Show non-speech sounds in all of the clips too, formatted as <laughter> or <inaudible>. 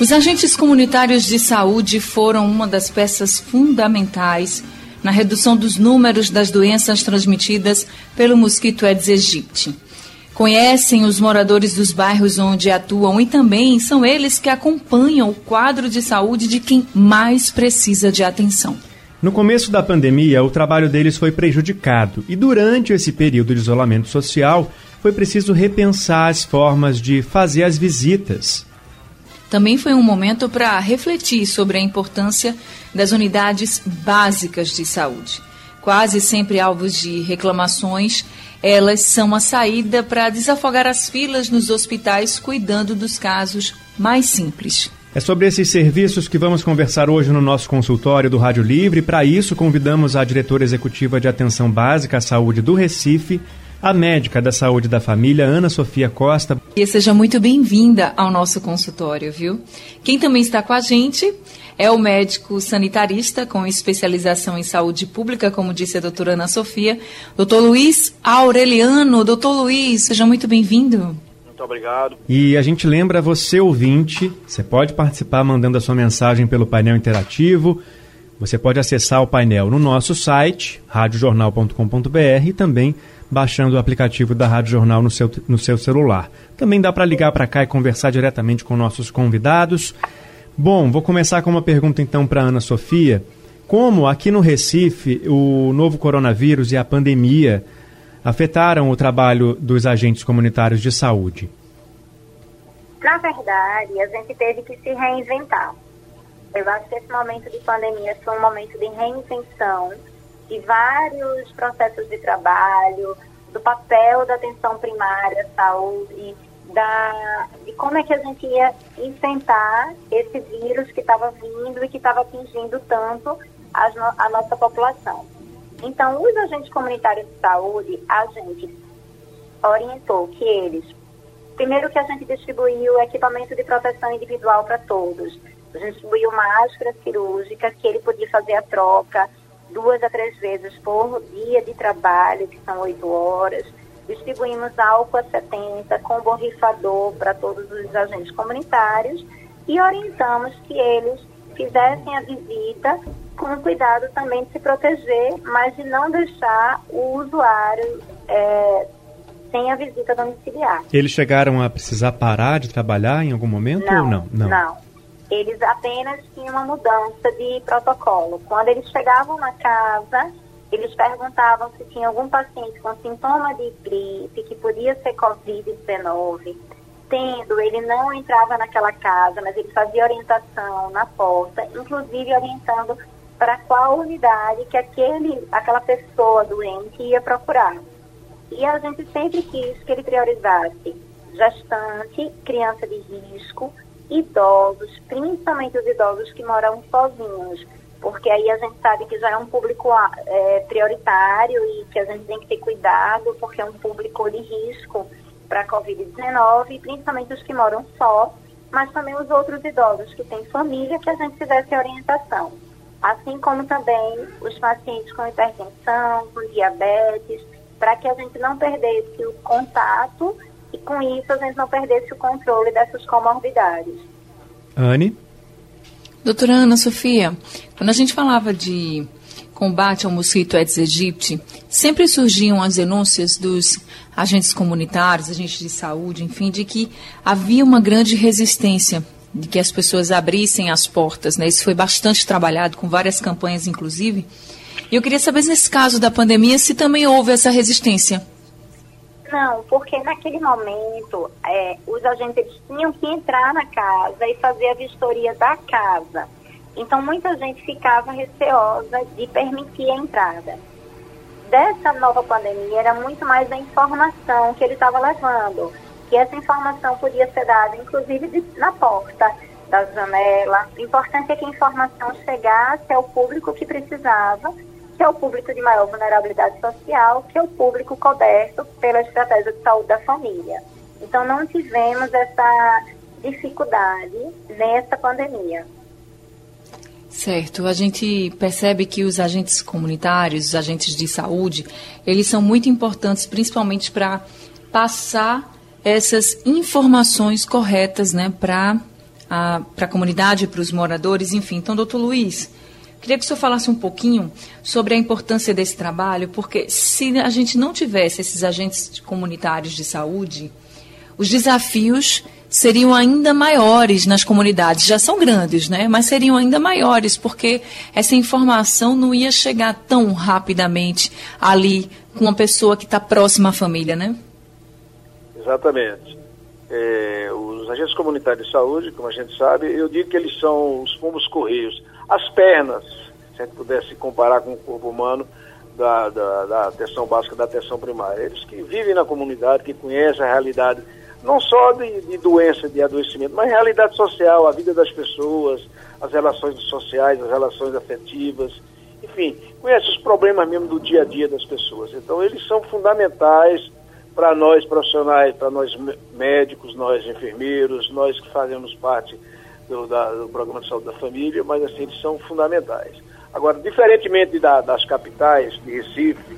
Os agentes comunitários de saúde foram uma das peças fundamentais na redução dos números das doenças transmitidas pelo mosquito Aedes aegypti. Conhecem os moradores dos bairros onde atuam e também são eles que acompanham o quadro de saúde de quem mais precisa de atenção. No começo da pandemia, o trabalho deles foi prejudicado e durante esse período de isolamento social, foi preciso repensar as formas de fazer as visitas. Também foi um momento para refletir sobre a importância das unidades básicas de saúde. Quase sempre alvos de reclamações, elas são a saída para desafogar as filas nos hospitais, cuidando dos casos mais simples. É sobre esses serviços que vamos conversar hoje no nosso consultório do Rádio Livre. Para isso, convidamos a diretora executiva de Atenção Básica à Saúde do Recife, a médica da saúde da família, Ana Sofia Costa. E seja muito bem-vinda ao nosso consultório, viu? Quem também está com a gente é o médico sanitarista com especialização em saúde pública, como disse a doutora Ana Sofia, doutor Luiz Aureliano. Doutor Luiz, seja muito bem-vindo. Muito obrigado. E a gente lembra você, ouvinte, você pode participar mandando a sua mensagem pelo painel interativo. Você pode acessar o painel no nosso site, radiojornal.com.br e também baixando o aplicativo da Rádio Jornal no seu, no seu celular. Também dá para ligar para cá e conversar diretamente com nossos convidados. Bom, vou começar com uma pergunta então para Ana Sofia. Como aqui no Recife o novo coronavírus e a pandemia afetaram o trabalho dos agentes comunitários de saúde? Na verdade, a gente teve que se reinventar. Eu acho que esse momento de pandemia foi um momento de reinvenção de vários processos de trabalho, do papel da atenção primária, saúde, da, de como é que a gente ia enfrentar esse vírus que estava vindo e que estava atingindo tanto a, a nossa população. Então, os agentes comunitários de saúde, a gente orientou que eles, primeiro que a gente distribuiu equipamento de proteção individual para todos. A gente distribuiu máscara cirúrgica, que ele podia fazer a troca, duas a três vezes por dia de trabalho, que são oito horas. Distribuímos álcool a 70 com borrifador para todos os agentes comunitários e orientamos que eles fizessem a visita com cuidado também de se proteger, mas de não deixar o usuário é, sem a visita domiciliar. Eles chegaram a precisar parar de trabalhar em algum momento não, ou não? Não, não eles apenas tinham uma mudança de protocolo. Quando eles chegavam na casa, eles perguntavam se tinha algum paciente com sintoma de gripe, que podia ser Covid-19. Tendo, ele não entrava naquela casa, mas ele fazia orientação na porta, inclusive orientando para qual unidade que aquele, aquela pessoa doente ia procurar. E a gente sempre quis que ele priorizasse gestante, criança de risco, idosos, principalmente os idosos que moram sozinhos, porque aí a gente sabe que já é um público é, prioritário e que a gente tem que ter cuidado, porque é um público de risco para a Covid-19, principalmente os que moram só, mas também os outros idosos que têm família, que a gente fizesse orientação. Assim como também os pacientes com hipertensão, com diabetes, para que a gente não perdesse o contato e com isso a gente não perdesse o controle dessas comorbidades. Anne? Doutora Ana Sofia, quando a gente falava de combate ao mosquito Aedes aegypti, sempre surgiam as denúncias dos agentes comunitários, agentes de saúde, enfim, de que havia uma grande resistência de que as pessoas abrissem as portas, né? Isso foi bastante trabalhado com várias campanhas, inclusive. E eu queria saber, nesse caso da pandemia, se também houve essa resistência. Não, porque naquele momento é, os agentes tinham que entrar na casa e fazer a vistoria da casa. Então muita gente ficava receosa de permitir a entrada. Dessa nova pandemia era muito mais a informação que ele estava levando, que essa informação podia ser dada inclusive de, na porta. da janela. O importante é que a informação chegasse ao público que precisava, que é o público de maior vulnerabilidade social, que é o público coberto pela estratégia de saúde da família. Então, não tivemos essa dificuldade nessa pandemia. Certo. A gente percebe que os agentes comunitários, os agentes de saúde, eles são muito importantes, principalmente para passar essas informações corretas né, para a, a comunidade, para os moradores, enfim. Então, doutor Luiz, queria que o senhor falasse um pouquinho sobre a importância desse trabalho, porque se a gente não tivesse esses agentes comunitários de saúde, os desafios seriam ainda maiores nas comunidades. Já são grandes, né? Mas seriam ainda maiores, porque essa informação não ia chegar tão rapidamente ali com uma pessoa que está próxima à família, né? Exatamente. É, os agentes comunitários de saúde, como a gente sabe, eu digo que eles são os pombos correios. As pernas, se a gente pudesse comparar com o corpo humano, da, da, da atenção básica, da atenção primária. Eles que vivem na comunidade, que conhecem a realidade, não só de, de doença, de adoecimento, mas a realidade social, a vida das pessoas, as relações sociais, as relações afetivas, enfim, conhece os problemas mesmo do dia a dia das pessoas. Então, eles são fundamentais para nós profissionais, para nós médicos, nós enfermeiros, nós que fazemos parte do, da, do programa de saúde da família, mas assim, eles são fundamentais. Agora, diferentemente da, das capitais, de Recife,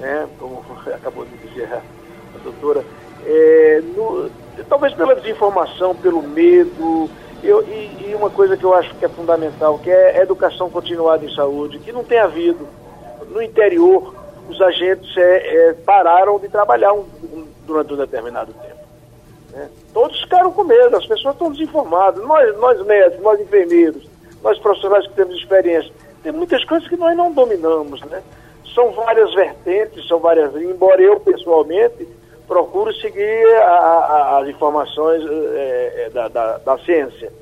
né, como <laughs> acabou de dizer a, a doutora, é, no, talvez pela desinformação, pelo medo, eu, e, e, uma coisa que eu acho que é fundamental, que é a educação continuada em saúde, que não tem havido. No interior, os agentes é, é, pararam de trabalhar um, um, durante um determinado tempo. Né? Todos ficaram com medo, as pessoas estão desinformadas. Nós, nós médicos, nós enfermeiros, nós profissionais que temos experiência, tem muitas coisas que nós não dominamos. Né? São várias vertentes, são várias. Embora eu, pessoalmente, procuro seguir a, a, as informações é, da, da, da ciência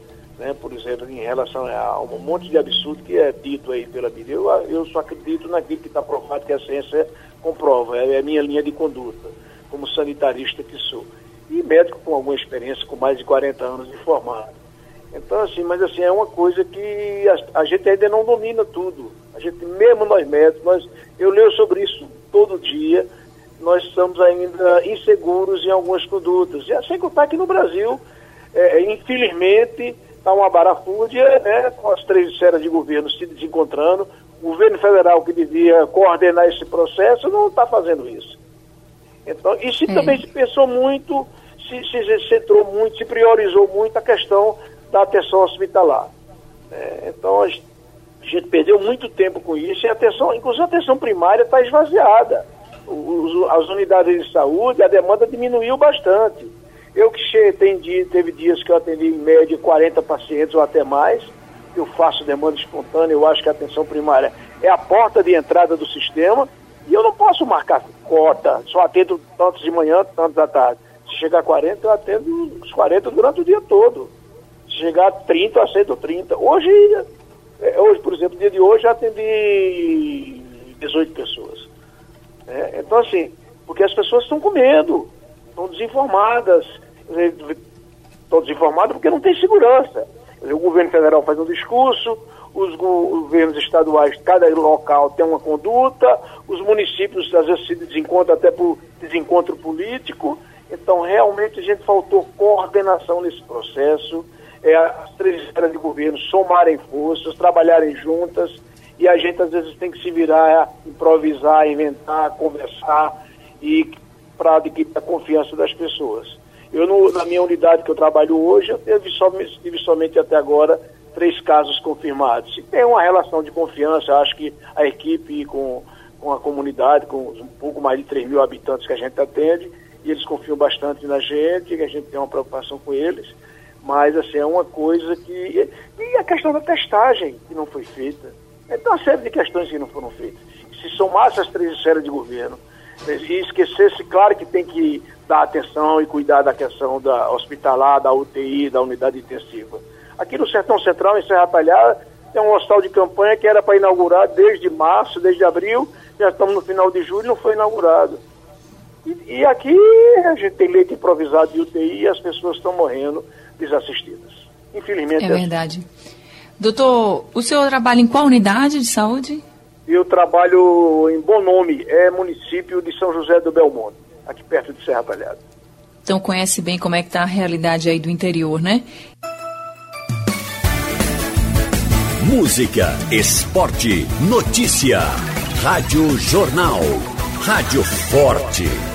né, por exemplo, em relação a um monte de absurdo que é dito aí pela mídia. Eu, eu só acredito naquilo que está provado, que a ciência comprova, é a minha linha de conduta, como sanitarista que sou. E médico com alguma experiência, com mais de 40 anos de formado. Então, assim, mas assim, é uma coisa que a, a gente ainda não domina tudo. A gente, mesmo nós médicos, nós, eu leio sobre isso todo dia, nós estamos ainda inseguros em algumas condutas. E sem contar que no Brasil, é, infelizmente, está uma barafúdia, né, com as três esferas de governo se desencontrando. O governo federal que devia coordenar esse processo não está fazendo isso. Então, e se também se pensou muito, se, se centrou muito, se priorizou muito a questão da atenção hospitalar. É, então, a gente perdeu muito tempo com isso e a atenção, inclusive a atenção primária está esvaziada. Os, as unidades de saúde, a demanda diminuiu bastante. Eu que tem dia, teve dias que eu atendi em média 40 pacientes ou até mais. Eu faço demanda espontânea, eu acho que a atenção primária é a porta de entrada do sistema e eu não posso marcar cota, só atendo tantos de manhã, tantos da tarde. Se chegar a 40, eu atendo os 40 durante o dia todo. Se chegar a 30, eu aceito 30. Hoje, é, hoje por exemplo, no dia de hoje, eu atendi 18 pessoas. É, então, assim, porque as pessoas estão com medo, estão desinformadas estão desinformados porque não tem segurança. O governo federal faz um discurso, os governos estaduais, cada local tem uma conduta, os municípios às vezes se desencontram até por desencontro político. Então, realmente, a gente faltou coordenação nesse processo, é, as três esferas de governo somarem forças, trabalharem juntas, e a gente às vezes tem que se virar, improvisar, inventar, conversar, e para adquirir a confiança das pessoas. Eu, no, na minha unidade que eu trabalho hoje, eu tive, somente, tive somente até agora três casos confirmados. Se tem uma relação de confiança, acho que a equipe com, com a comunidade, com um pouco mais de 3 mil habitantes que a gente atende, e eles confiam bastante na gente, que a gente tem uma preocupação com eles. Mas, assim, é uma coisa que. E a questão da testagem, que não foi feita. Então, uma série de questões que não foram feitas. Se somasse as três esferas de governo, e esquecesse, claro que tem que dar atenção e cuidar da questão da hospitalar, da UTI, da unidade intensiva. Aqui no Sertão Central, em Serra Talhada, tem um hospital de campanha que era para inaugurar desde março, desde abril, já estamos no final de julho, não foi inaugurado. E, e aqui a gente tem leite improvisado de UTI e as pessoas estão morrendo desassistidas. Infelizmente. É verdade. Doutor, o senhor trabalha em qual unidade de saúde? Eu trabalho em Bom Nome, é município de São José do Belmonte, aqui perto de Serra Talhada. Então conhece bem como é que está a realidade aí do interior, né? Música, esporte, notícia. Rádio Jornal. Rádio Forte.